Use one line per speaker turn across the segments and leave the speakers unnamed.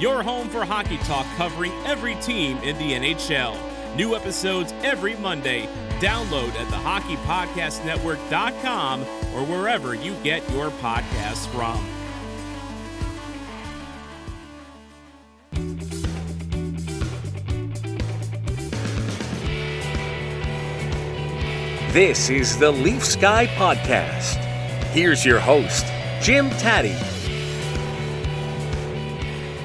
your home for hockey talk covering every team in the NHL. New episodes every Monday. Download at thehockeypodcastnetwork.com or wherever you get your podcasts from.
This is the Leafs Guy Podcast. Here's your host, Jim Tatti.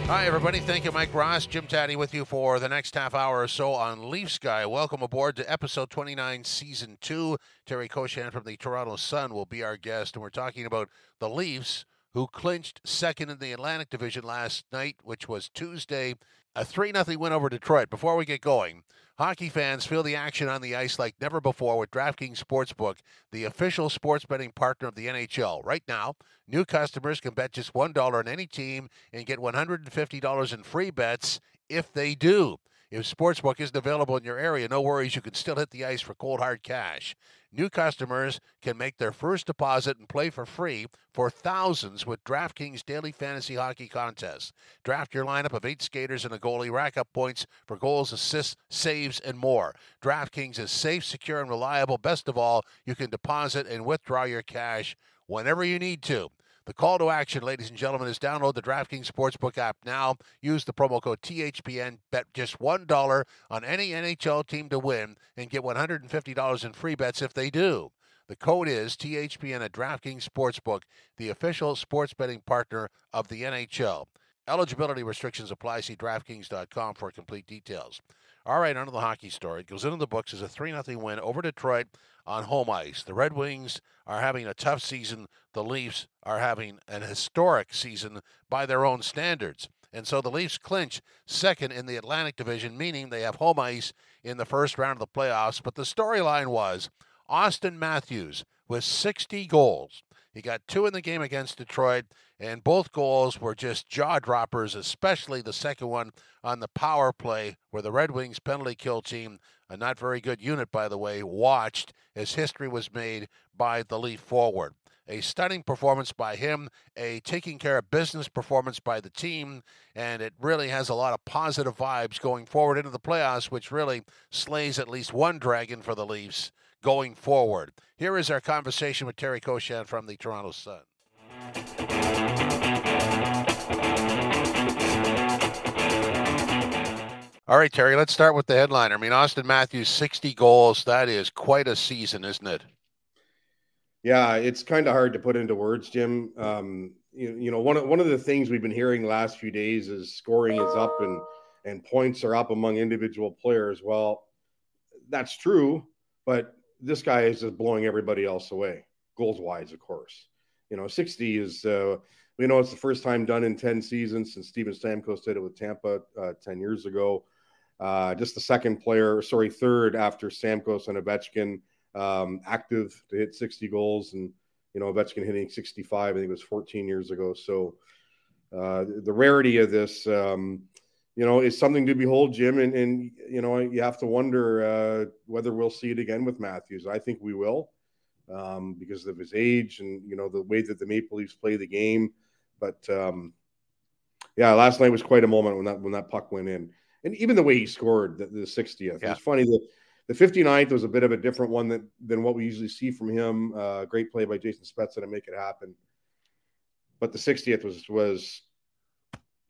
Hi, everybody. Thank you, Mike Ross. Jim Tatti with you for the next half hour or so on Leafs Guy. Welcome aboard to episode 29, season two. Terry Koshan from the Toronto Sun will be our guest, and we're talking about the Leafs, who clinched second in the Atlantic Division last night, which was Tuesday. A 3 0 win over Detroit. Before we get going, Hockey fans feel the action on the ice like never before with DraftKings Sportsbook, the official sports betting partner of the NHL. Right now, new customers can bet just $1 on any team and get $150 in free bets if they do. If Sportsbook isn't available in your area, no worries, you can still hit the ice for cold hard cash. New customers can make their first deposit and play for free for thousands with DraftKings Daily Fantasy Hockey Contest. Draft your lineup of eight skaters and a goalie, rack up points for goals, assists, saves, and more. DraftKings is safe, secure, and reliable. Best of all, you can deposit and withdraw your cash whenever you need to. The call to action, ladies and gentlemen, is download the DraftKings Sportsbook app now. Use the promo code THPN. Bet just $1 on any NHL team to win and get $150 in free bets if they do. The code is THPN at DraftKings Sportsbook, the official sports betting partner of the NHL. Eligibility restrictions apply. See DraftKings.com for complete details. All right, onto the hockey story. It goes into the books as a 3 0 win over Detroit on home ice. The Red Wings are having a tough season. The Leafs are having an historic season by their own standards. And so the Leafs clinch second in the Atlantic Division, meaning they have home ice in the first round of the playoffs. But the storyline was Auston Matthews with 60 goals. He got two in the game against Detroit, and both goals were just jaw droppers, especially the second one on the power play, where the Red Wings penalty kill team, a not very good unit, by the way, watched as history was made by the Leaf forward. A stunning performance by him, a taking care of business performance by the team, and it really has a lot of positive vibes going forward into the playoffs, which really slays at least one dragon for the Leafs going forward. Here is our conversation with Terry Koshan from the Toronto Sun. All right, Terry, let's start with the headliner. I mean, Auston Matthews, 60 goals. That is quite a season, isn't it?
Yeah, it's kind of hard to put into words, Jim. Um, you, you know, one of, one of the things we've been hearing last few days is scoring is up and, and points are up among individual players. Well, that's true, but this guy is just blowing everybody else away, goals wise, of course. You know, 60 is, uh, we know it's the first time done in 10 seasons since Steven Stamkos did it with Tampa uh, 10 years ago. Uh, just the second player, sorry, third after Stamkos and Ovechkin, um, active to hit 60 goals. And, you know, Ovechkin hitting 65, I think it was 14 years ago. So uh, the rarity of this, um, you know, is something to behold, Jim. And, and you know, you have to wonder uh, whether we'll see it again with Matthews. I think we will um, because of his age and, you know, the way that the Maple Leafs play the game. But um, yeah, last night was quite a moment when that when that puck went in. And even the way he scored the, the 60th. Yeah. It's funny that the 59th was a bit of a different one than, than what we usually see from him. Uh, great play by Jason Spezza to make it happen. But the 60th was was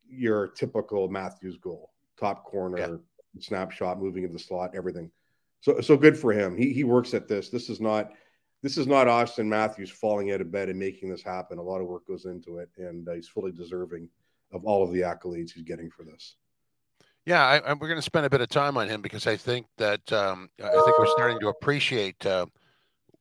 your typical Matthews goal, top corner, yeah. snapshot, moving into the slot, everything. So so good for him. He he works at this. This is not this is not Auston Matthews falling out of bed and making this happen. A lot of work goes into it, and uh, he's fully deserving of all of the accolades he's getting for this.
Yeah, I, I, we're going to spend a bit of time on him because I think that um, I think we're starting to appreciate uh,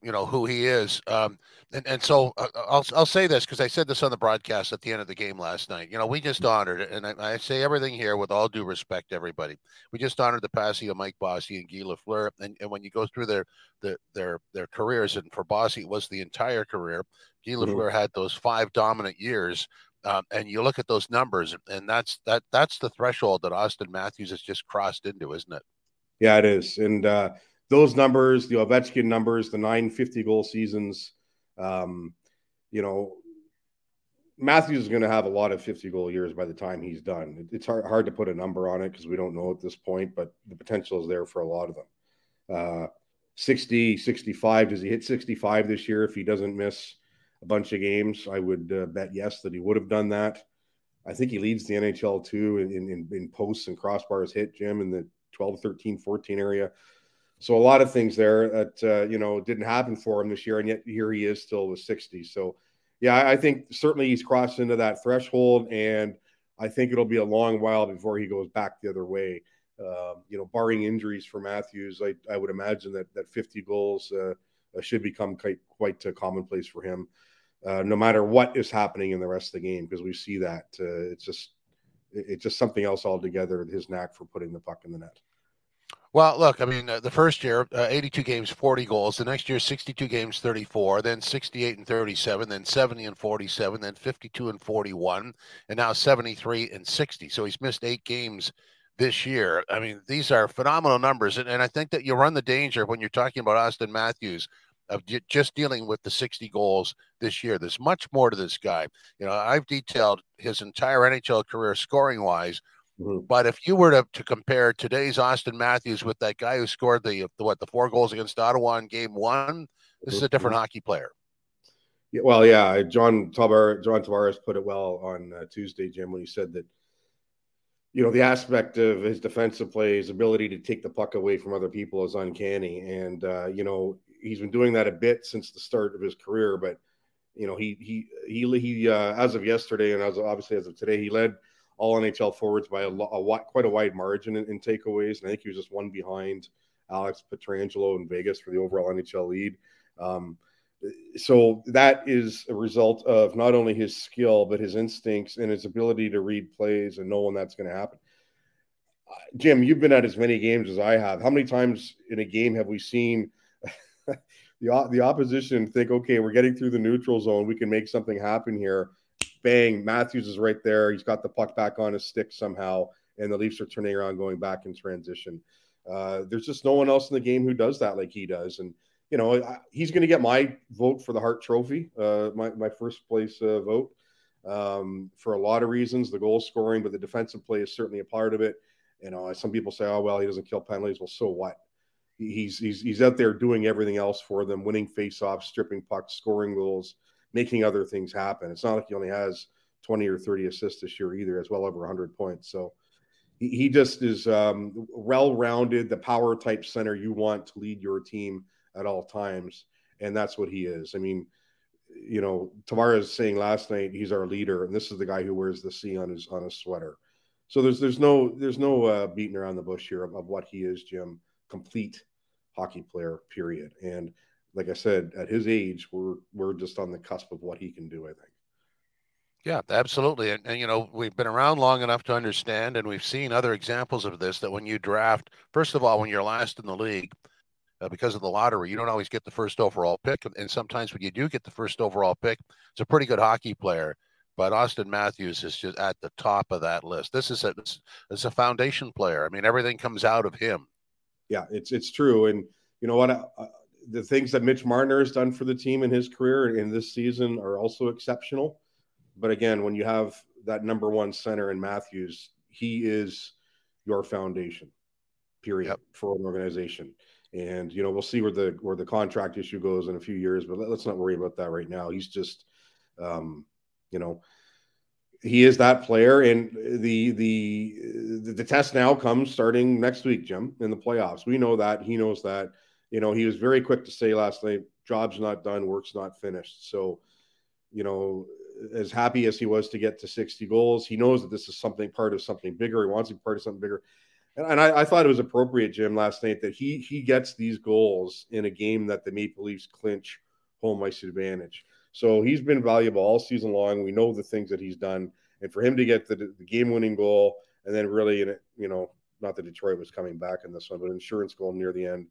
you know who he is. Um, and and so uh, I'll I'll say this because I said this on the broadcast at the end of the game last night. You know, we just honored and I, I say everything here with all due respect, everybody. We just honored the passing of Mike Bossy and Guy Lafleur, and, and when you go through their their their their careers, and for Bossy it was the entire career. Guy mm-hmm. Lafleur had those five dominant years. Um, and you look at those numbers, and that's that that's the threshold that Auston Matthews has just crossed into, isn't it?
Yeah, it is. And uh, those numbers, the Ovechkin numbers, the 950 goal seasons, um, you know, Matthews is going to have a lot of 50 goal years by the time he's done. It's hard, hard to put a number on it because we don't know at this point, but the potential is there for a lot of them. Uh, 60, 65. Does he hit 65 this year if he doesn't miss a bunch of games? I would uh, bet yes that he would have done that. I think he leads the NHL too in, in, in posts and crossbars hit, Jim, in the 12, 13, 14 area. So a lot of things there that uh, you know didn't happen for him this year, and yet here he is still with 60. So yeah, I think certainly he's crossed into that threshold, and I think it'll be a long while before he goes back the other way. Uh, you know, barring injuries for Matthews, I, I would imagine that that 50 goals uh, uh should become quite quite commonplace for him, uh, no matter what is happening in the rest of the game, because we see that uh, it's just it's just something else altogether. His knack for putting the puck in the net.
Well, look, I mean, uh, the first year, uh, 82 games, 40 goals. The next year, 62 games, 34. Then 68 and 37. Then 70 and 47. Then 52 and 41. And now 73 and 60. So he's missed eight games this year. I mean, these are phenomenal numbers. And, and I think that you run the danger when you're talking about Auston Matthews of just dealing with the 60 goals this year. There's much more to this guy. You know, I've detailed his entire NHL career scoring wise Mm-hmm. But if you were to, to compare today's Auston Matthews with that guy who scored the, the what the four goals against Ottawa in Game One, this is a different mm-hmm. hockey player.
Yeah, well, yeah, John Tabar, John Tavares put it well on uh, Tuesday, Jim, when he said that you know the aspect of his defensive play, his ability to take the puck away from other people is uncanny, and uh, you know he's been doing that a bit since the start of his career. But you know he he he he uh, as of yesterday, and as obviously as of today, he led all NHL forwards by a, a quite a wide margin in, in, takeaways. And I think he was just one behind Alex Pietrangelo in Vegas for the overall NHL lead. Um, so that is a result of not only his skill but his instincts and his ability to read plays and know when that's going to happen. Jim, you've been at as many games as I have. How many times in a game have we seen the the opposition think, okay, we're getting through the neutral zone, we can make something happen here, bang, Matthews is right there. He's got the puck back on his stick somehow, and the Leafs are turning around, going back in transition. Uh, there's just no one else in the game who does that like he does, and you know I, he's going to get my vote for the Hart Trophy, uh, my my first place uh, vote um, for a lot of reasons. The goal scoring, but the defensive play is certainly a part of it. You know, some people say, "Oh well, he doesn't kill penalties." Well, so what? He's he's he's out there doing everything else for them, winning faceoffs, stripping pucks, scoring goals making other things happen. It's not like he only has 20 or 30 assists this year either, as well over 100 points. So he, he just is um, well rounded, the power type center you want to lead your team at all times. And that's what he is. I mean, you know, Tavares saying last night he's our leader, and this is the guy who wears the C on his on his sweater. So there's there's no there's no uh, beating around the bush here of, of what he is, Jim. Complete hockey player, period. And like I said, at his age, we're we're just on the cusp of what he can do. I think.
Yeah, absolutely. And, and, you know, we've been around long enough to understand, and we've seen other examples of this. That when you draft, first of all, when you're last in the league, uh, because of the lottery, you don't always get the first overall pick, and sometimes when you do get the first overall pick, it's a pretty good hockey player. But Auston Matthews is just at the top of that list. This is a it's a foundation player. I mean, everything comes out of him.
Yeah, it's it's true, and you know what? I, the things that Mitch Marner has done for the team in his career in this season are also exceptional. But again, when you have that number one center in Matthews, he is your foundation, period, yep. for an organization. And you know, we'll see where the where the contract issue goes in a few years, but let, us not worry about that right now. He's just, um, you know, he is that player, and the the the test now comes starting next week, Jim, in the playoffs. We know that he knows that you know, he was very quick to say last night, job's not done, work's not finished. So, you know, as happy as he was to get to 60 goals, he knows that this is something part of something bigger. He wants to be part of something bigger. and I, I, thought it was appropriate, Jim, last night that he he gets these goals in a game that the Maple Leafs clinch home ice advantage. So he's been valuable all season long. We know the things that he's done, and for him to get the, the game-winning goal and then really, you know, not that Detroit was coming back in this one, but insurance goal near the end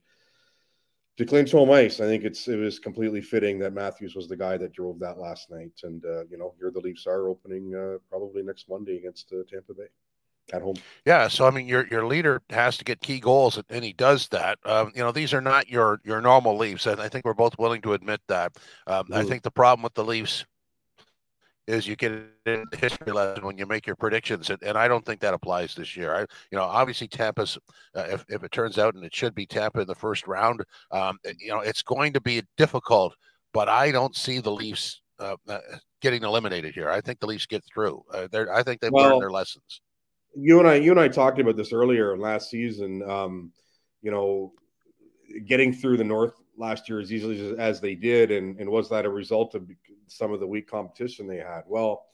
to clinch home ice. I think it's it was completely fitting that Matthews was the guy that drove that last night, and uh, you know, here the Leafs are opening uh, probably next Monday against uh, Tampa Bay at home.
Yeah, so I mean, your your leader has to get key goals, and he does that. Um, you know, these are not your your normal Leafs, and I think we're both willing to admit that. Um, mm-hmm. I think the problem with the Leafs is you get in the history lesson when you make your predictions, and, and I don't think that applies this year. I, you know, obviously Tampa's, uh, if if it turns out and it should be Tampa in the first round, um, you know, it's going to be difficult, but I don't see the Leafs. Uh, uh getting eliminated here. I think the Leafs get through. Uh, I think they've well, learned their lessons
you and I, you and I talked about this earlier last season. Um, you know, getting through the North last year as easily as they did, and, and was that a result of some of the weak competition they had? Well,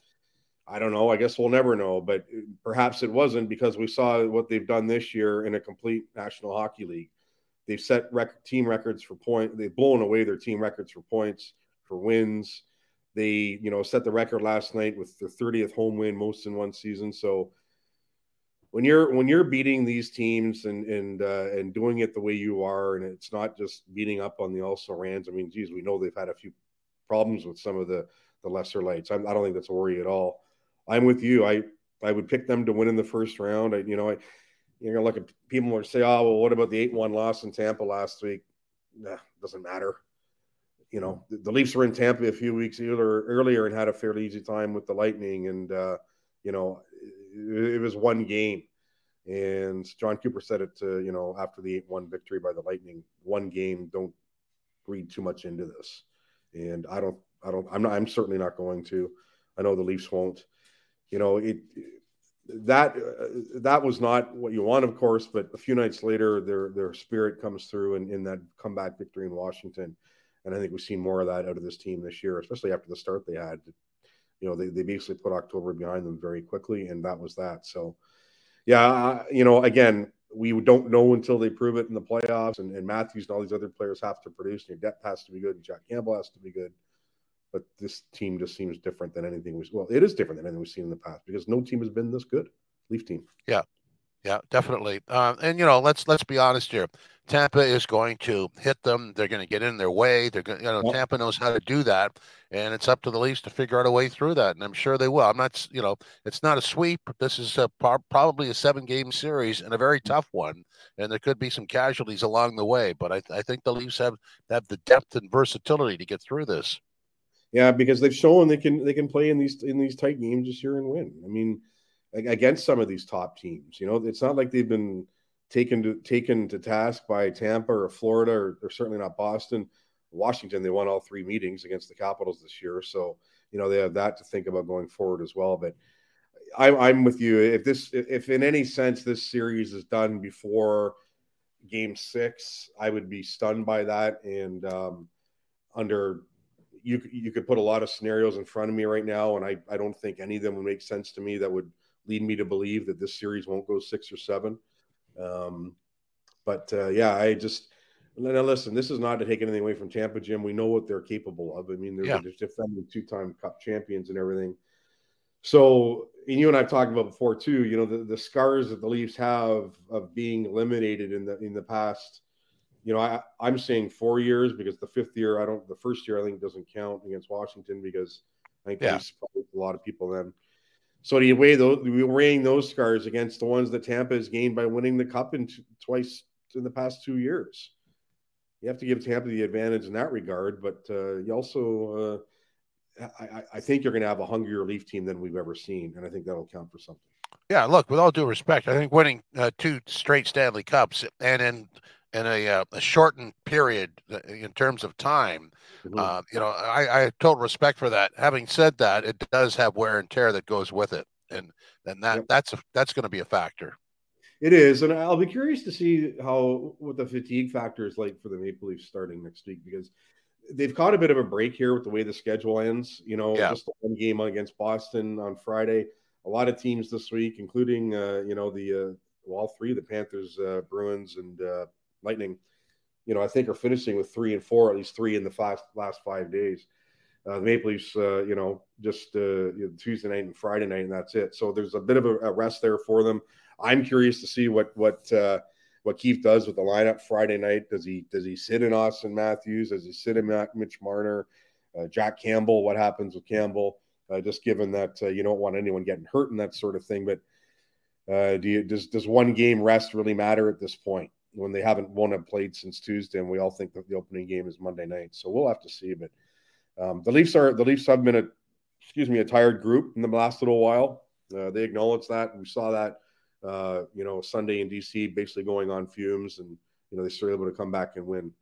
I don't know. I guess we'll never know, but perhaps it wasn't because we saw what they've done this year in a complete National Hockey League. They've set record, team records for point. They've blown away their team records for points, for wins. They, you know, set the record last night with their 30th home win, most in one season. So when you're when you're beating these teams and and uh, and doing it the way you are, and it's not just beating up on the also rans. I mean, geez, we know they've had a few problems with some of the the lesser lights. I'm, I do not think that's a worry at all. I'm with you. I I would pick them to win in the first round. I you know I you're gonna look at people will say, oh well, what about the eight one loss in Tampa last week? Nah, doesn't matter. You know, the, the Leafs were in Tampa a few weeks earlier, earlier and had a fairly easy time with the Lightning, and uh, you know it, was one game. And Jon Cooper said it to, you know, after the 8 1 victory by the Lightning, one game, don't read too much into this. And I don't, I don't, I'm not, I'm certainly not going to. I know the Leafs won't. You know, it, that uh, that was not what you want, of course, but a few nights later, their their spirit comes through in, in that comeback victory in Washington, and I think we've seen more of that out of this team this year, especially after the start they had you know, they, they basically put October behind them very quickly, and that was that. So, yeah, you know, again, we don't know until they prove it in the playoffs, and, and Matthews and all these other players have to produce. And your depth has to be good, and Jack Campbell has to be good. But this team just seems different than anything we well, it is different than anything we've seen in the past because no team has been this good. Leaf team.
Yeah, yeah, definitely. Uh, and you know, let's let's be honest here. Tampa is going to hit them. They're going to get in their way. They're going, you know, yep. Tampa knows how to do that, and it's up to the Leafs to figure out a way through that. And I'm sure they will. I'm not, you know, it's not a sweep. This is a, probably a seven-game series and a very tough one, and there could be some casualties along the way. But I, I think the Leafs have have the depth and versatility to get through this.
Yeah, because they've shown they can they can play in these in these tight games this year and win. I mean against some of these top teams. You know, it's not like they've been taken to taken to task by Tampa or Florida or, or, certainly not Boston. Washington, they won all three meetings against the Capitals this year, so you know they have that to think about going forward as well. But I, I'm with you. If this, if in any sense this series is done before Game Six, I would be stunned by that. And um, under you, you could put a lot of scenarios in front of me right now, and I, I don't think any of them would make sense to me that would lead me to believe that this series won't go six or seven. Um, but uh, yeah, I just now listen. This is not to take anything away from Tampa, Jim. We know what they're capable of. I mean, they're yeah. defending two-time Cup champions and everything. So, and you and I've talked about before too. You know, the, the scars that the Leafs have of being eliminated in the in the past. You know, I, I'm saying four years because the fifth year, I don't. The first year, I think doesn't count against Washington because I think yeah. a lot of people then. So do you weigh those? We're weighing those scars against the ones that Tampa has gained by winning the cup in t- twice in the past two years. You have to give Tampa the advantage in that regard, but uh, you also, uh, I, I, think you're going to have a hungrier Leaf team than we've ever seen, and I think that'll count for something.
Yeah, look, with all due respect, I think winning uh, two straight Stanley Cups and in in a, uh, a shortened period uh, in terms of time. Mm-hmm. Uh, you know, I, I, have total respect for that. Having said that, it does have wear and tear that goes with it, and and that that's a, that's going to be a factor.
It is, and I'll be curious to see how what the fatigue factor is like for the Maple Leafs starting next week because they've caught a bit of a break here with the way the schedule ends. You know, yeah. just the one game against Boston on Friday. A lot of teams this week, including uh, you know the uh, well, all three the Panthers, uh, Bruins, and uh, Lightning, you know, I think are finishing with three and four, at least three in the five, last five days. Uh, the Maple Leafs, uh, you know, just uh, Tuesday night and Friday night, and that's it. So there's a bit of a, a rest there for them. I'm curious to see what what uh, what Keefe does with the lineup Friday night. Does he does he sit in Auston Matthews? Does he sit in Mitch Marner, uh, Jack Campbell? What happens with Campbell? Uh, just given that you don't want anyone getting hurt and that sort of thing. But uh, do you does does one game rest really matter at this point when they haven't won a played since Tuesday and we all think that the opening game is Monday night? So we'll have to see. But um, the Leafs are the Leafs have been a excuse me a tired group in the last little while. Uh, they acknowledge that. We saw that uh, you know Sunday in DC basically going on fumes, and you know they still able to come back and win.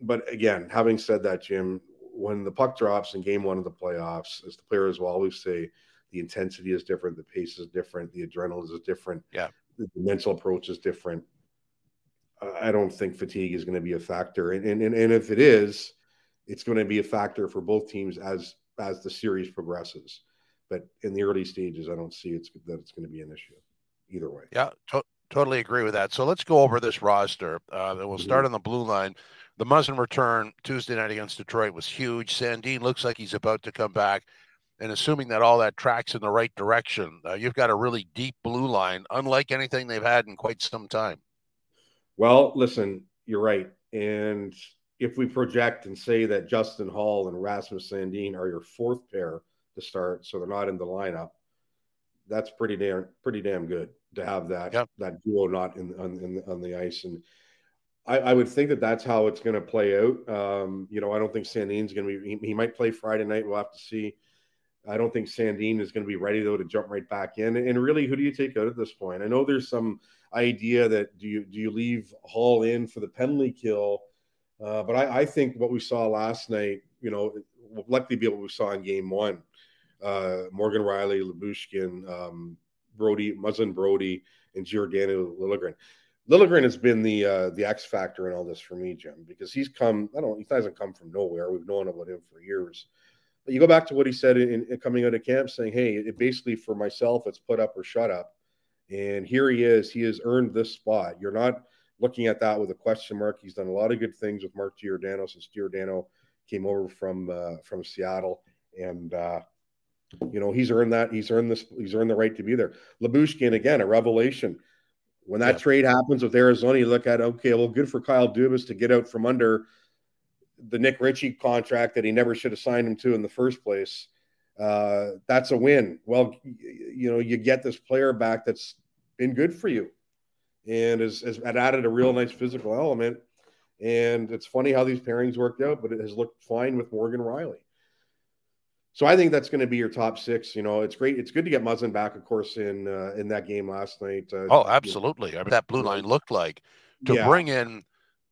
But again, having said that, Jim, when the puck drops in game one of the playoffs, as the players will always say, the intensity is different, the pace is different, the adrenaline is different.
Yeah.
The mental approach is different. I don't think fatigue is going to be a factor. And, and, and if it is, it's going to be a factor for both teams as as the series progresses. But in the early stages, I don't see it's that it's going to be an issue either way.
Yeah, to- totally agree with that. So let's go over this roster. Uh, we'll start mm-hmm. on the blue line. The Muzzin return Tuesday night against Detroit was huge. Sandin looks like he's about to come back. And assuming that all that tracks in the right direction, uh, you've got a really deep blue line, unlike anything they've had in quite some time.
Well, listen, you're right. And if we project and say that Justin Holl and Rasmus Sandin are your fourth pair to start, so they're not in the lineup, that's pretty damn pretty damn good to have that yep. that duo not in on in, on the ice. And I, I, would think that that's how it's going to play out. Um, you know, I don't think Sandin's going to be. He, he, might play Friday night. We'll have to see. I don't think Sandin is going to be ready though to jump right back in. And really, who do you take out at this point? I know there's some idea that do you do you leave Holl in for the penalty kill? Uh, but I, I, think what we saw last night, you know, will likely be what we saw in Game One. Uh, Morgan Rielly, Lyubushkin, um, Brodie, Muzzin Brodie, and Giordano Liljegren. Liljegren has been the uh, the X factor in all this for me, Jim, because he's come. I don't. He hasn't come from nowhere. We've known about him for years. But you go back to what he said in, in coming out of camp, saying, "Hey, it basically for myself, it's put up or shut up." And here he is. He has earned this spot. You're not looking at that with a question mark. He's done a lot of good things with Mark Giordano since Giordano came over from uh, from Seattle, and uh, you know he's earned that. He's earned this. He's earned the right to be there. Lyubushkin again, a revelation when that yeah. trade happens with Arizona, you look at okay, well, good for Kyle Dubas to get out from under the Nick Ritchie contract that he never should have signed him to in the first place. Uh, that's a win. Well, you know, you get this player back that's been good for you and has, has added a real nice physical element. And it's funny how these pairings worked out, but it has looked fine with Morgan Rielly. So I think that's going to be your top six. You know, it's great. It's good to get Muzzin back, of course, in uh, in that game last night. Uh,
oh, absolutely. You know, I mean, that blue line looked like to yeah. bring in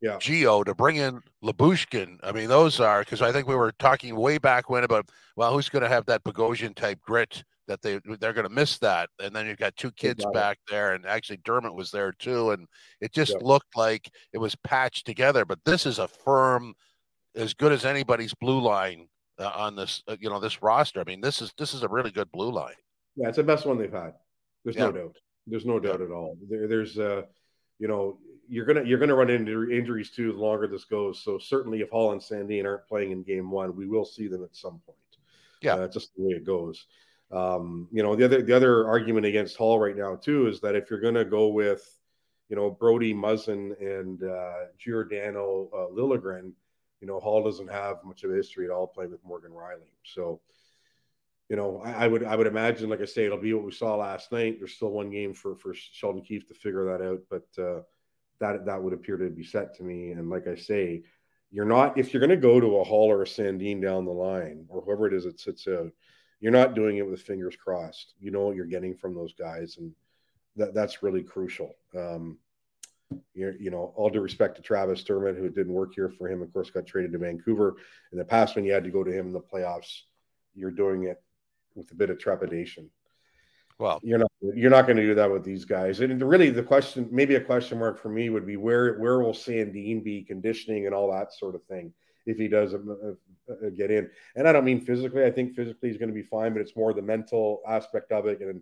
yeah. Gio, to bring in Lyubushkin. I mean, those are because I think we were talking way back when about well, who's going to have that Bogosian type grit that they they're going to miss that, and then you've got two kids back there, and actually Dermott was there too, and it just looked like it was patched together. But this is a firm, as good as anybody's blue line uh, on this, uh, you know, this roster. I mean, this is this is a really good blue line.
Yeah, it's the best one they've had. There's yeah. no doubt. There's no doubt yeah. at all. There, there's, uh, you know, you're gonna you're gonna run into injuries too the longer this goes. So certainly, if Holl and Sandin aren't playing in Game One, we will see them at some point. Yeah, uh, just the way it goes. Um, you know, the other the other argument against Holl right now too is that if you're gonna go with, you know, Brodie Muzzin and uh, Giordano uh, Liljegren, you know, Holl doesn't have much of a history at all playing with Morgan Rielly. So, you know, I, I, would I would imagine, like I say, it'll be what we saw last night. There's still one game for for Sheldon Keefe to figure that out, but uh, that that would appear to be set to me. And like I say, you're not if you're going to go to a Holl or a Sandin down the line or whoever it is that sits out, you're not doing it with fingers crossed. You know what you're getting from those guys, and that that's really crucial. Um, you you know, all due respect to Travis Dermott, who didn't work here for him, of course, got traded to Vancouver. In the past, when you had to go to him in the playoffs, you're doing it with a bit of trepidation. Well, you're not you're not going to do that with these guys. And really, the question, maybe a question mark for me, would be where where will Sandin be conditioning and all that sort of thing if he does uh, uh, get in. And I don't mean physically. I think physically he's going to be fine, but it's more the mental aspect of it and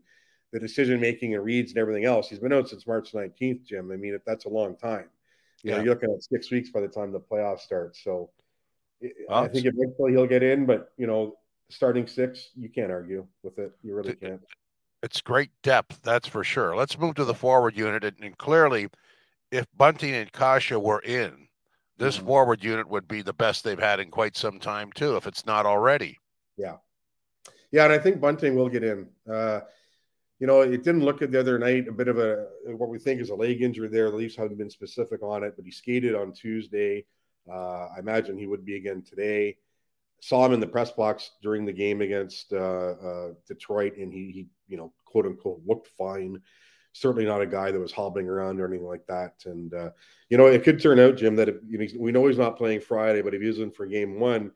the decision making and reads and everything else. He's been out since March 19th, Jim. I mean, that's a long time. You yeah. know, you're looking at six weeks by the time the playoffs start. So I think eventually he'll get in, but you know, starting six, you can't argue with it. You really can't.
It's great depth, that's for sure. Let's move to the forward unit, and, clearly, if Bunting and Kase were in, this mm-hmm. forward unit would be the best they've had in quite some time too, if it's not already.
Yeah, yeah, and I think Bunting will get in. Uh, you know, it didn't look at the other night a bit of a what we think is a leg injury there. The Leafs haven't been specific on it, but he skated on Tuesday. Uh, I imagine he would be again today. Saw him in the press box during the game against uh, uh, Detroit, and he, he, you know, quote unquote, looked fine. Certainly not a guy that was hobbling around or anything like that. And uh, you know, it could turn out, Jim, that if, you know, we know he's not playing Friday, but if he's in for Game One,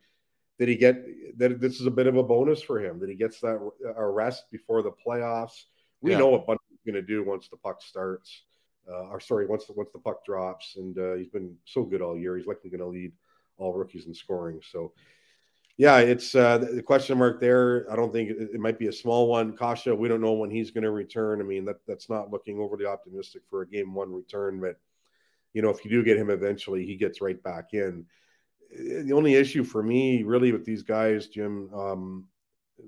that he get that this is a bit of a bonus for him that he gets that a rest before the playoffs. We yeah. know what Bunting's going to do once the puck starts, uh, or sorry, once the, once the puck drops, and uh, he's been so good all year. He's likely going to lead all rookies in scoring. So, yeah, it's uh, the question mark there. I don't think it, it might be a small one. Kase, we don't know when he's going to return. I mean, that that's not looking overly optimistic for a game one return, but you know, if you do get him eventually, he gets right back in the only issue for me really with these guys, Jim, um,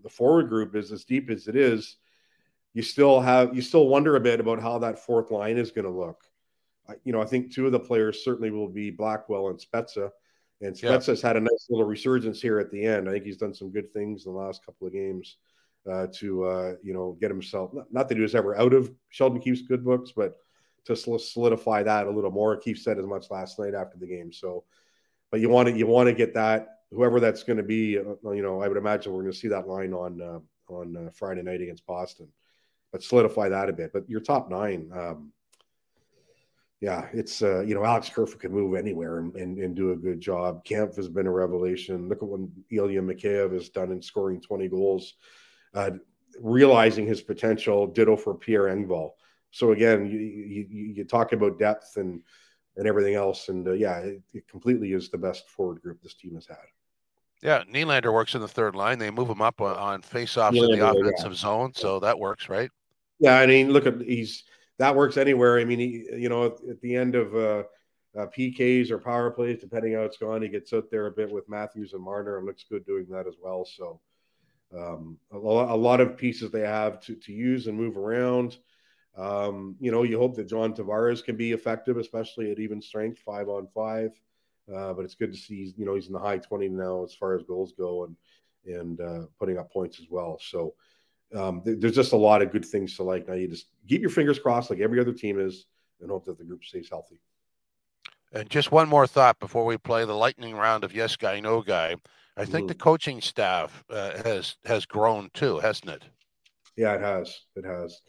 the forward group is as deep as it is. You still have you still wonder a bit about how that fourth line is going to look. I, you know, I think two of the players certainly will be Blackwell and Spezza, and Spezza's yeah. had a nice little resurgence here at the end. I think he's done some good things in the last couple of games uh, to uh, you know get himself. Not, not, that he was ever out of Sheldon Keefe's good books, but to solidify that a little more. Keefe said as much last night after the game, so but you want to you want to get that whoever that's going to be. Uh, you know, I would imagine we're going to see that line on uh, on uh, Friday night against Boston, but solidify that a bit. But your top nine, um, yeah, it's uh, you know Alex Kerfoot can move anywhere and, and, and, do a good job. Camp has been a revelation. Look at what Ilya Mikheyev has done in scoring twenty goals, uh, realizing his potential. Ditto for Pierre Engvall. So again, you, you, you talk about depth and and everything else. And uh, yeah, it, it, completely is the best forward group this team has had.
Yeah, Nylander works in the third line. They move him up on, on face-offs in the offensive yeah. zone, so that works, right?
Yeah, I mean, look at he's that works anywhere. I mean, he, you know, at the end of uh, uh, PKs or power plays, depending how it's gone, he gets out there a bit with Matthews and Marner and looks good doing that as well. So, um, a, lot, a lot of pieces they have to, to use and move around. Um, you know, you hope that John Tavares can be effective, especially at even strength, five on five. Uh, but it's good to see, you know, he's in the high 20 now as far as goals go and and uh, putting up points as well. So um, th- there's just a lot of good things to like. Now you just keep your fingers crossed, like every other team is, and hope that the group stays healthy.
And just one more thought before we play the lightning round of yes guy, no guy. I think mm. the coaching staff uh, has has grown too, hasn't it?
Yeah, it has. It has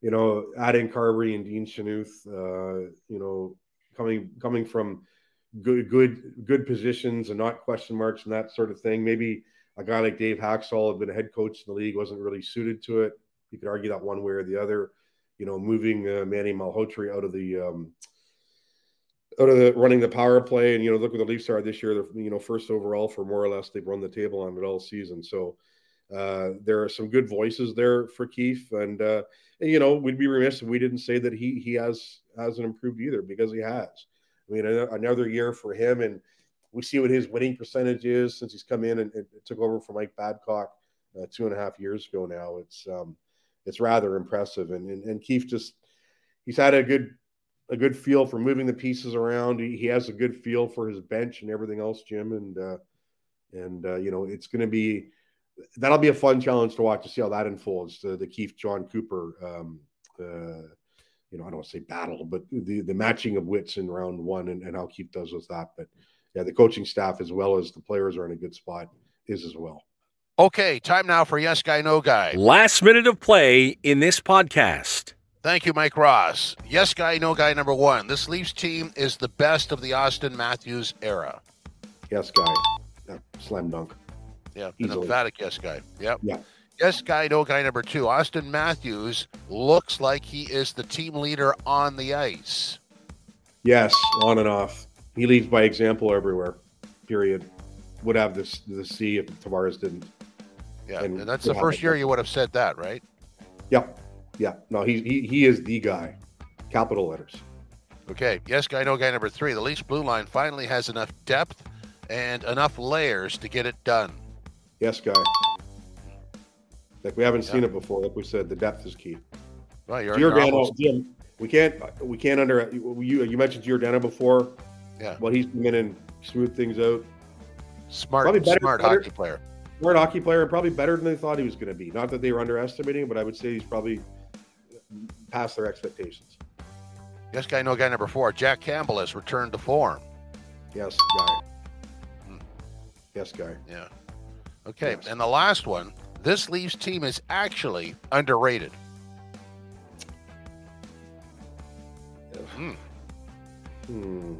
you know, adding Carbery and Dean Chynoweth, uh, you know, coming coming from good good good positions and not question marks and that sort of thing. Maybe a guy like Dave Hakstol had been a head coach in the league, wasn't really suited to it. You could argue that one way or the other. You know, moving uh, Manny Malhotra out of the um, out of the running the power play, and you know, look what the Leafs are this year. They're you know first overall for more or less. They've run the table on it all season. So uh, there are some good voices there for Keefe, and uh, you know we'd be remiss if we didn't say that he he has hasn't improved either because he has. I mean, another year for him, and we see what his winning percentage is since he's come in and, and took over from Mike Babcock uh, two and a half years ago. Now it's um, it's rather impressive, and, and and Keefe just he's had a good a good feel for moving the pieces around. He, he has a good feel for his bench and everything else, Jim, and uh, and uh, you know it's going to be that'll be a fun challenge to watch to see how that unfolds. The, the Keefe Jon Cooper, um, uh, you know, I don't want to say battle, but the the matching of wits in round one and, and how Keefe does with that. But yeah, the coaching staff as well as the players are in a good spot is as well.
Okay, time now for yes guy, no guy.
Last minute of play in this podcast.
Thank you, Mike Ross. Yes guy, no guy number one. This Leafs team is the best of the Auston Matthews era.
Yes guy, yeah, slam dunk.
Yeah, Easily. an emphatic yes guy. Yep.
Yeah.
Yes guy, no guy number two. Auston Matthews looks like he is the team leader on the ice.
Yes, on and off. He leads by example everywhere. Period. Would have this the C if Tavares didn't.
Yeah, and, and that's the first year you would have said that, right?
Yep. Yeah, no, he, he he is the guy. Capital letters.
Okay, yes, guy, no guy number three. The Leafs blue line finally has enough depth and enough layers to get it done.
Yes, guy. Like we haven't seen it before. Like we said, the depth is key.
Well, you're, you're
Giordano,
almost,
Jim, we can't we can't under you you mentioned Giordano before.
Yeah.
Well, he's come in and smooth things out.
smart,
probably better-
smart
better-
hockey player.
Smart hockey player, probably better than they thought he was going to be. Not that they were underestimating, but I would say he's probably past their expectations.
Yes, guy, no guy number four. Jack Campbell has returned to form.
Yes, guy.
Hmm.
Yes, guy.
Yeah. Okay,
Yes.
and the last one. This Leafs team is actually underrated. Hmm.
Hmm.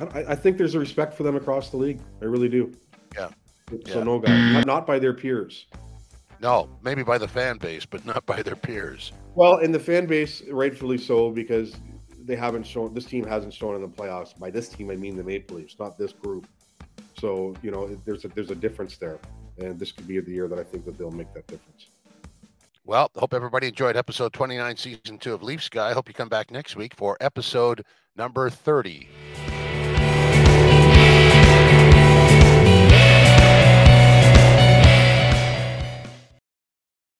I, I think there's a respect for them across the league. I really do.
Yeah.
So
Yeah.
no guy, not, not by their peers.
No, maybe by the fan base, but not by their peers.
Well, in the fan base, rightfully so, because they haven't shown. This team hasn't shown in the playoffs. By this team, I mean the Maple Leafs, not this group. So you know, there's a there's a difference there, and this could be the year that I think that they'll make that difference.
Well, hope everybody enjoyed episode 29, season two of Leafs Guy. Hope you come back next week for episode number 30.